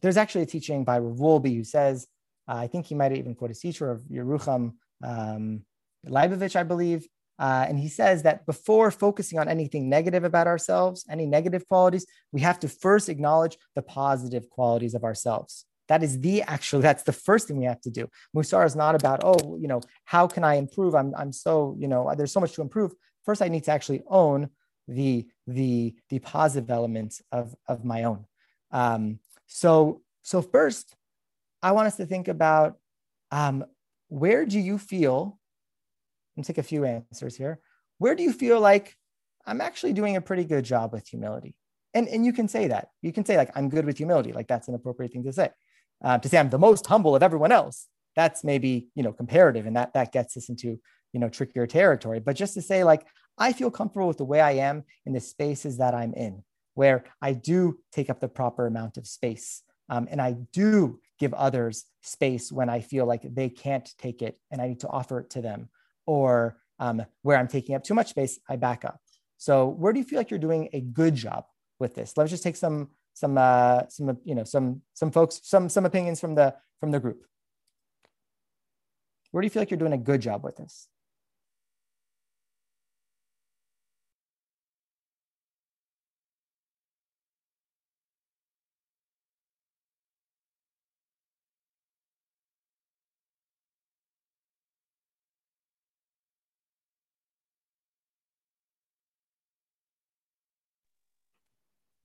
there's actually a teaching by Rav who says, uh, I think he might even quote a teacher of Yerucham um, Leibovich, I believe. Uh, and he says that before focusing on anything negative about ourselves, any negative qualities, we have to first acknowledge the positive qualities of ourselves. That is the actually, that's the first thing we have to do. Musar is not about, oh, you know, how can I improve? I'm, I'm so, you know, there's so much to improve. First, I need to actually own the the the positive elements of of my own. Um, so so first, I want us to think about um, where do you feel? Me take a few answers here. Where do you feel like I'm actually doing a pretty good job with humility? And, and you can say that. You can say, like, I'm good with humility. Like, that's an appropriate thing to say. Uh, to say I'm the most humble of everyone else, that's maybe, you know, comparative. And that, that gets us into, you know, trickier territory. But just to say, like, I feel comfortable with the way I am in the spaces that I'm in, where I do take up the proper amount of space. Um, and I do give others space when I feel like they can't take it and I need to offer it to them. Or um, where I'm taking up too much space, I back up. So where do you feel like you're doing a good job with this? Let's just take some some uh, some you know some some folks some some opinions from the from the group. Where do you feel like you're doing a good job with this?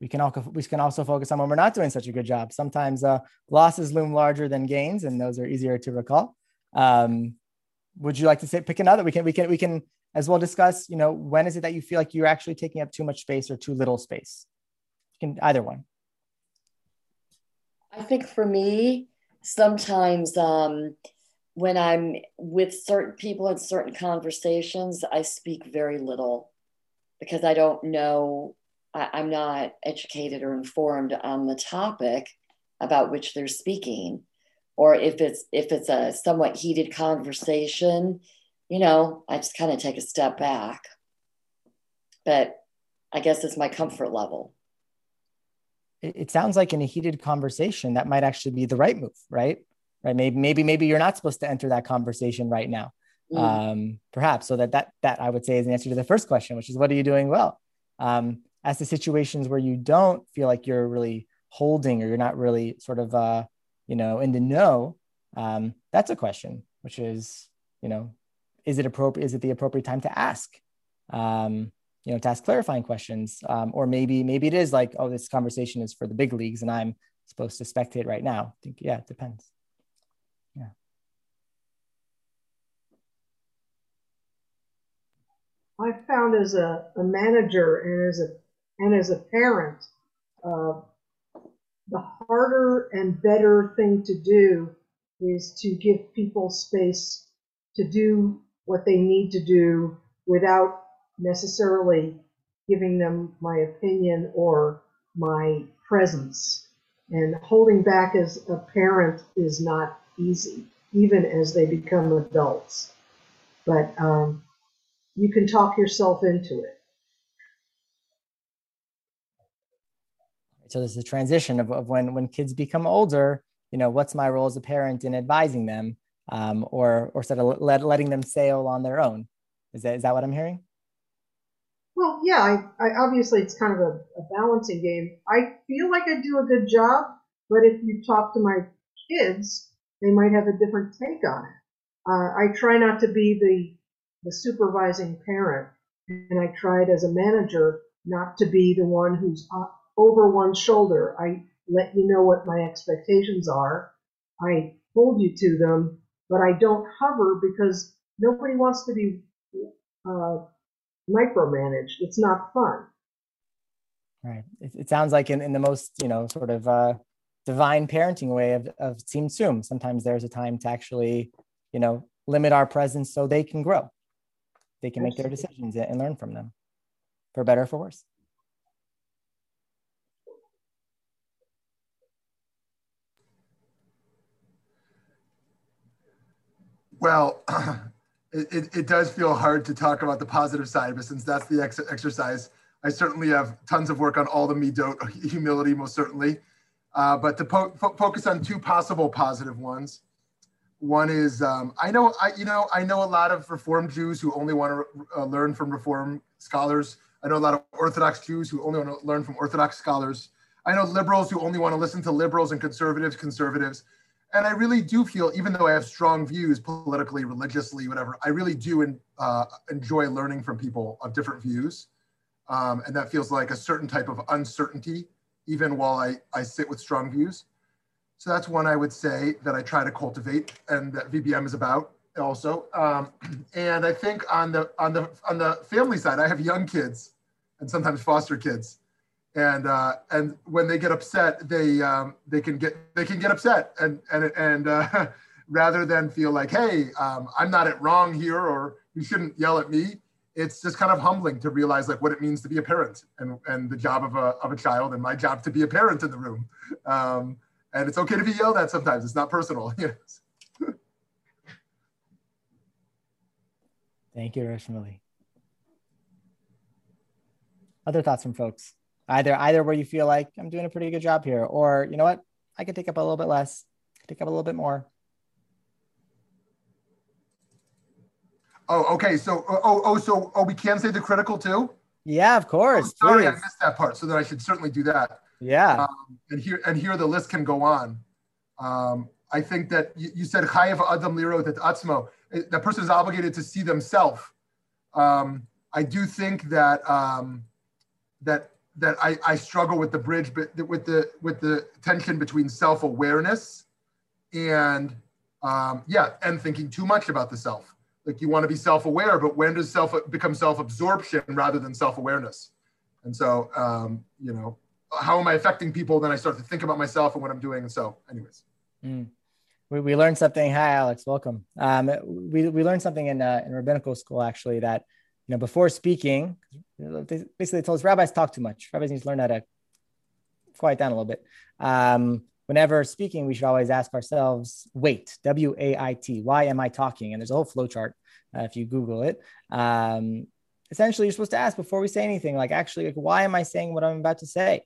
We can also we can also focus on when we're not doing such a good job. Sometimes uh, losses loom larger than gains, and those are easier to recall. Um, would you like to say pick another? We can we can we can as well discuss. You know, when is it that you feel like you're actually taking up too much space or too little space? You can either one. I think for me, sometimes um, when I'm with certain people in certain conversations, I speak very little because I don't know I, am not educated or informed on the topic about which they're speaking or if it's if it's a somewhat heated conversation you know i just kind of take a step back. But i guess it's my comfort level. It, it sounds like in a heated conversation that might actually be the right move right? Right maybe maybe maybe you're not supposed to enter that conversation right now mm. um, perhaps. So that that that i would say is an answer to the first question which is what are you doing well? Um, as to situations where you don't feel like you're really holding or you're not really sort of uh, you know in the know um, that's a question which is you know is it appropriate is it the appropriate time to ask um, you know to ask clarifying questions? Um, or maybe maybe it is like oh this conversation is for the big leagues and i'm supposed to spectate right now. I think yeah it depends. Yeah. I found as a, a manager and as a and as a parent, uh, the harder and better thing to do is to give people space to do what they need to do without necessarily giving them my opinion or my presence. And holding back as a parent is not easy, even as they become adults. But um, you can talk yourself into it. So there's a transition of, of when when kids become older you know what's my role as a parent in advising them um, or or sort of let, letting them sail on their own? Is that is that what i'm hearing? Well yeah I, I obviously it's kind of a, a balancing game. I feel like i do a good job but if you talk to my kids they might have a different take on it. Uh, i try not to be the the supervising parent and i tried as a manager not to be the one who's over one shoulder. I let you know what my expectations are. I hold you to them, but I don't hover because nobody wants to be uh, micromanaged. It's not fun. Right. It, it, sounds like in, in the most, you know, sort of uh, divine parenting way of, of tzimtzum, sometimes there's a time to actually, you know, limit our presence so they can grow. They can make their decisions and learn from them for better or for worse. Well, *clears throat* it, it, does feel hard to talk about the positive side, but since that's the ex- exercise, I certainly have tons of work on all the middot *laughs* humility, most certainly. Uh, but to po- fo- focus on two possible positive ones. One is um, I know I you know I know a lot of Reform Jews who only want to uh, learn from Reform scholars. I know a lot of Orthodox Jews who only want to learn from Orthodox scholars. I know liberals who only want to listen to liberals and conservatives, conservatives and I really do feel, even though I have strong views politically, religiously, whatever, I really do in, uh, enjoy learning from people of different views. Um, and that feels like a certain type of uncertainty, even while I, I sit with strong views. So that's one I would say that I try to cultivate and that VBM is about also. Um, *clears throat* and I think on the on the on the family side, I have young kids and sometimes foster kids, and uh, and when they get upset, they um, they can get they can get upset and and and uh, *laughs* rather than feel like, hey, um, I'm not at wrong here or you shouldn't yell at me. It's just kind of humbling to realize like what it means to be a parent and, and the job of a, of a child and my job to be a parent in the room. Um, and it's okay to be yelled at sometimes. It's not personal. *laughs* yes. Thank you, Rav Shmuley. Other thoughts from folks? Either either where you feel like I'm doing a pretty good job here, or you know what, I could take up a little bit less, take up a little bit more. Oh, okay. So, oh, oh, oh, so, oh, we can say the critical too. Yeah, of course. Oh, sorry, please. I missed that part. So then I should certainly do that. Yeah. Um, and here, and here, the list can go on. Um, I think that you, you said chayev adam lirot et atzmo. That person is obligated to see themselves. Um, I do think that um, that that I, I struggle with the bridge, but with the with the tension between self awareness and um, yeah, and thinking too much about the self. Like you want to be self-aware but when does self become self-absorption rather than self-awareness? And so um, you know how am i affecting people then i start to think about myself and what i'm doing? And so anyways. Mm. we, we learned something. Hi alex. Welcome. Um, we, we learned something in, uh, in rabbinical school actually that you know before speaking basically told us rabbis talk too much rabbis need to learn how to quiet down a little bit um, whenever speaking, we should always ask ourselves, wait, W A I T, why am I talking? And there's a whole flow chart uh, if you Google it. Um, essentially, you're supposed to ask before we say anything, like, actually, like, why am I saying what I'm about to say?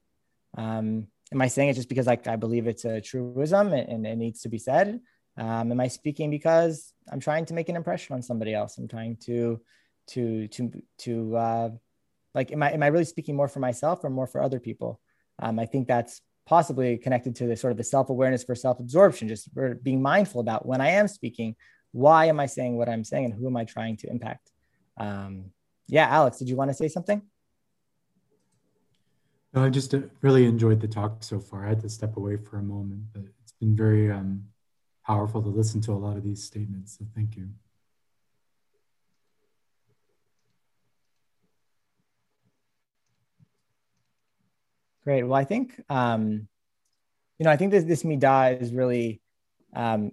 Um, am I saying it just because like I believe it's a truism and, and it needs to be said? Um, am I speaking because I'm trying to make an impression on somebody else? I'm trying to, to, to, to, uh, like, am I, am I really speaking more for myself or more for other people? Um, I think that's possibly connected to the sort of the self-awareness for self-absorption just for being mindful about when i am speaking why am i saying what i'm saying and who am i trying to impact? Um, yeah alex did you want to say something? No i just uh, really enjoyed the talk so far. I had to step away for a moment but it's been very um, powerful to listen to a lot of these statements so thank you Great. Well, I think um, you know, I think this this midah is really um,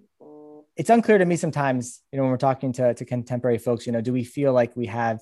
it's unclear to me sometimes. You know, when we're talking to to contemporary folks, you know, do we feel like we have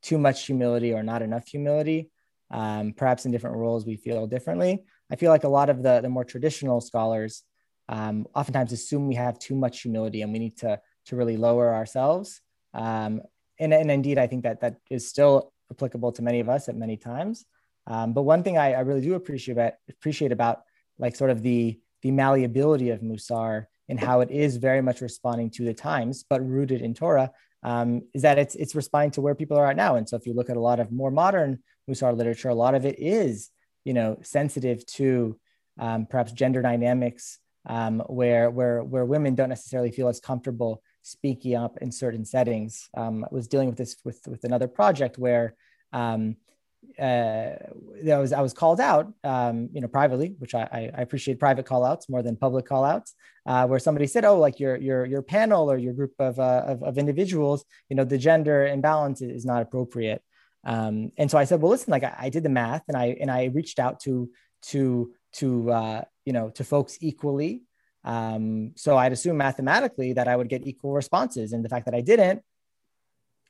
too much humility or not enough humility? Um, perhaps in different roles we feel differently. I feel like a lot of the the more traditional scholars um, oftentimes assume we have too much humility and we need to to really lower ourselves. Um, and, and indeed, I think that that is still applicable to many of us at many times. Um, but one thing I, I, really do appreciate about, appreciate about like sort of the the malleability of Musar and how it is very much responding to the times, but rooted in Torah, um, is that it's it's responding to where people are at now. And so if you look at a lot of more modern Musar literature, a lot of it is you know sensitive to um, perhaps gender dynamics, um, where where where women don't necessarily feel as comfortable speaking up in certain settings. Um, I was dealing with this with with another project where um, uh, I was I was called out, um, you know, privately, which I, I appreciate private call outs more than public call outs, uh, where somebody said, "Oh, like your your your panel or your group of, uh, of, of individuals, you know, the gender imbalance is not appropriate." Um, and so I said, "Well, listen, like I, I, did the math, and I and I reached out to to to uh, you know to folks equally. Um, so I'd assume mathematically that I would get equal responses, and the fact that I didn't,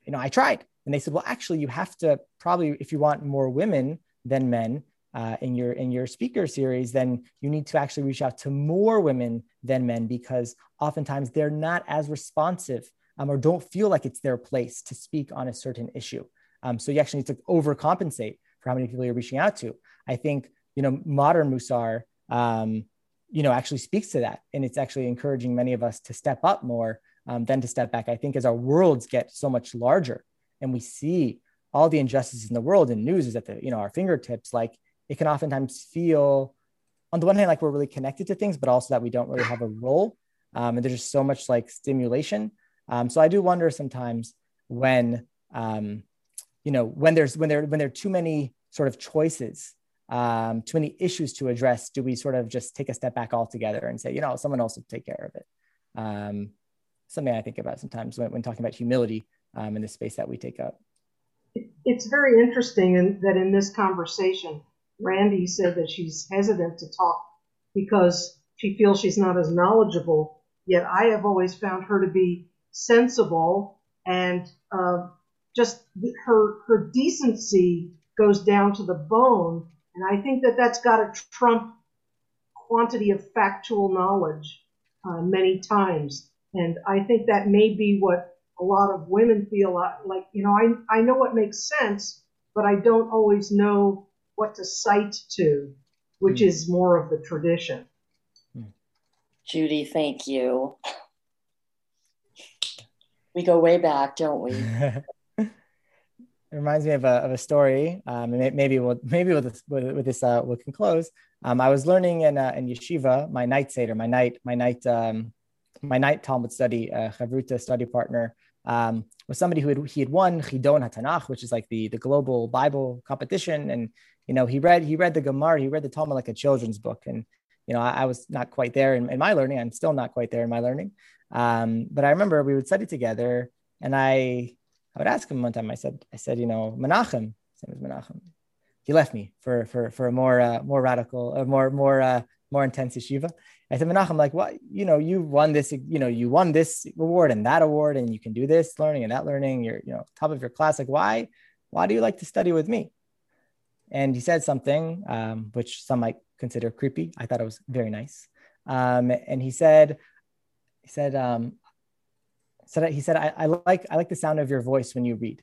you know, I tried." And they said, well, actually, you have to probably, if you want more women than men uh, in your in your speaker series, then you need to actually reach out to more women than men because oftentimes they're not as responsive um, or don't feel like it's their place to speak on a certain issue. Um, so you actually need to overcompensate for how many people you're reaching out to. I think you know modern Musar, um, you know, actually speaks to that, and it's actually encouraging many of us to step up more um, than to step back. I think as our worlds get so much larger, and we see all the injustices in the world and news is at the you know our fingertips like it can oftentimes feel on the one hand like we're really connected to things but also that we don't really have a role um, and there's just so much like stimulation um, so i do wonder sometimes when um, you know when there's when there when there are too many sort of choices um, too many issues to address, do we sort of just take a step back altogether and say, you know, someone else will take care of it? Um, something I think about sometimes when, when talking about humility um, in the space that we take up. It's very interesting in, that in this conversation, Randy said that she's hesitant to talk because she feels she's not as knowledgeable. Yet I have always found her to be sensible and uh, just her her decency goes down to the bone. And I think that that's got to trump quantity of factual knowledge uh, many times. And I think that may be what a lot of women feel like, you know, I, I know what makes sense, but I don't always know what to cite to, which mm. is more of the tradition. Judy, thank you. We go way back, don't we? *laughs* it reminds me of a, of a story. Um, and maybe we'll maybe with this, with, with this uh, we can close. Um, I was learning in uh, in yeshiva, my night seder, my night my night um, my night Talmud study, uh, Chavruta study partner um, was somebody who had, he had won Chidon HaTanach, which is like the, the global Bible competition. And, you know, he read, he read the Gemara, he read the Talmud like a children's book. And, you know, I, I was not quite there in, in, my learning. I'm still not quite there in my learning. Um, but I remember we would study together and I, I would ask him one time, I said, I said, you know, Menachem, same as Menachem. He left me for, for, for a more, uh, more radical, or more, more, uh, more intense yeshiva. I said, Menachem, like, what, you know, you won this, you know, you won this award and that award, and you can do this learning and that learning. You're, you know, top of your class. Like, why, why do you like to study with me? And he said something um, which some might consider creepy. I thought it was very nice. Um, and he said, he said, um, he said, I, I like, I like the sound of your voice when you read.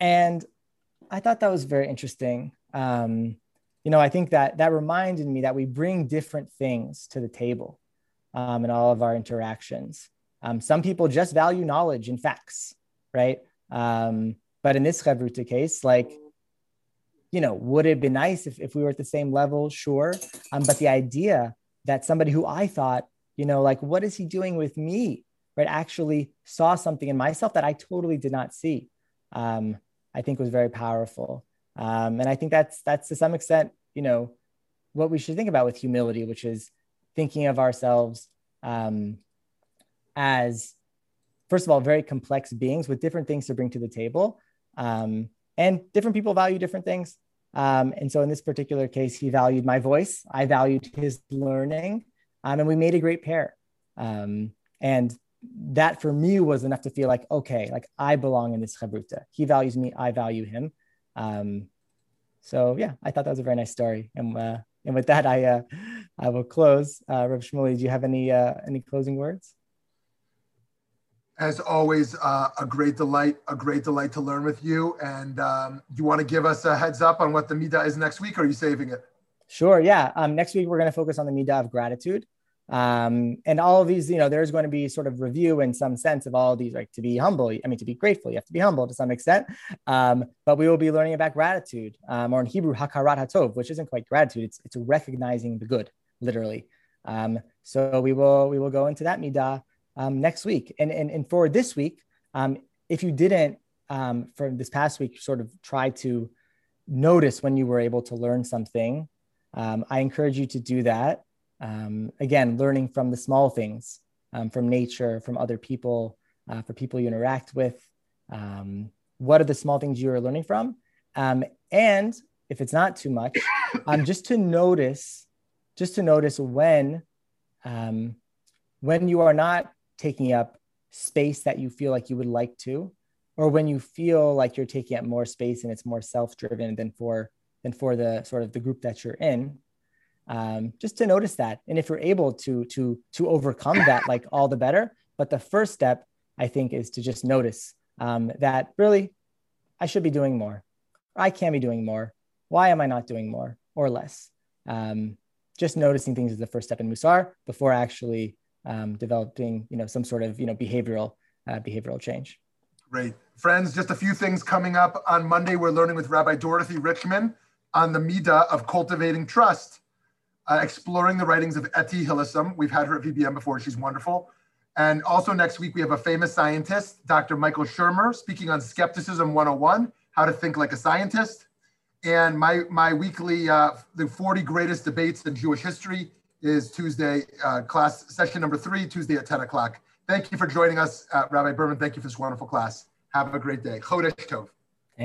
And I thought that was very interesting. Um, you know, I think that that reminded me that we bring different things to the table um, in all of our interactions. Um, some people just value knowledge and facts, right? Um, but in this Chavruta case, like, you know, would it be nice if, if we were at the same level? Sure. Um, but the idea that somebody who I thought, you know, like, what is he doing with me? Right, actually saw something in myself that I totally did not see. Um, I think was very powerful. Um, and I think that's that's to some extent, you know, what we should think about with humility, which is thinking of ourselves um, as, first of all, very complex beings with different things to bring to the table. Um, and different people value different things. Um, and so in this particular case, he valued my voice. I valued his learning. Um, and we made a great pair. Um, and that for me was enough to feel like, okay, like I belong in this chavruta. He values me, I value him. Um, so yeah, I thought that was a very nice story. And uh, and with that, I uh, I will close. Uh, Rav Shmuley, do you have any uh, any closing words? As always, uh, a great delight, a great delight to learn with you. And um, you want to give us a heads up on what the midah is next week, or are you saving it? Sure. Yeah. Um, next week we're going to focus on the midah of gratitude. Um, and all of these, you know, there's going to be sort of review in some sense of all of these, like to be humble. I mean, to be grateful, you have to be humble to some extent. Um, but we will be learning about gratitude, um, or in Hebrew, hakarat hatov, which isn't quite gratitude. It's it's recognizing the good, literally. Um, so we will we will go into that midah um, next week. And, and and for this week, um, if you didn't um, from this past week, sort of try to notice when you were able to learn something. Um, I encourage you to do that um, again, learning from the small things, um, from nature, from other people, uh, for people you interact with. Um, what are the small things you are learning from? Um, and if it's not too much, um, just to notice, just to notice when, um, when you are not taking up space that you feel like you would like to, or when you feel like you're taking up more space and it's more self-driven than for than for the sort of the group that you're in um, just to notice that. And if you're able to to to overcome that like all the better. But the first step i think is to just notice um, that really i should be doing more. I can be doing more. Why am i not doing more or less? Um, just noticing things is the first step in musar before actually um, developing you know some sort of you know behavioral uh, behavioral change. Great. Friends just a few things coming up on monday. We're learning with rabbi dorothy richman on the midah of cultivating trust uh, exploring the writings of Etty Hillesum. We've had her at VBM before. She's wonderful. And also next week, we have a famous scientist, Dr. Michael Shermer, speaking on Skepticism 101, how to think like a scientist. and my my weekly uh, the 40 greatest debates in Jewish history is Tuesday uh, class session number three Tuesday at 10 o'clock. Thank you for joining us, uh, Rabbi Berman. Thank you for this wonderful class. Have a great day. Chodesh Tov.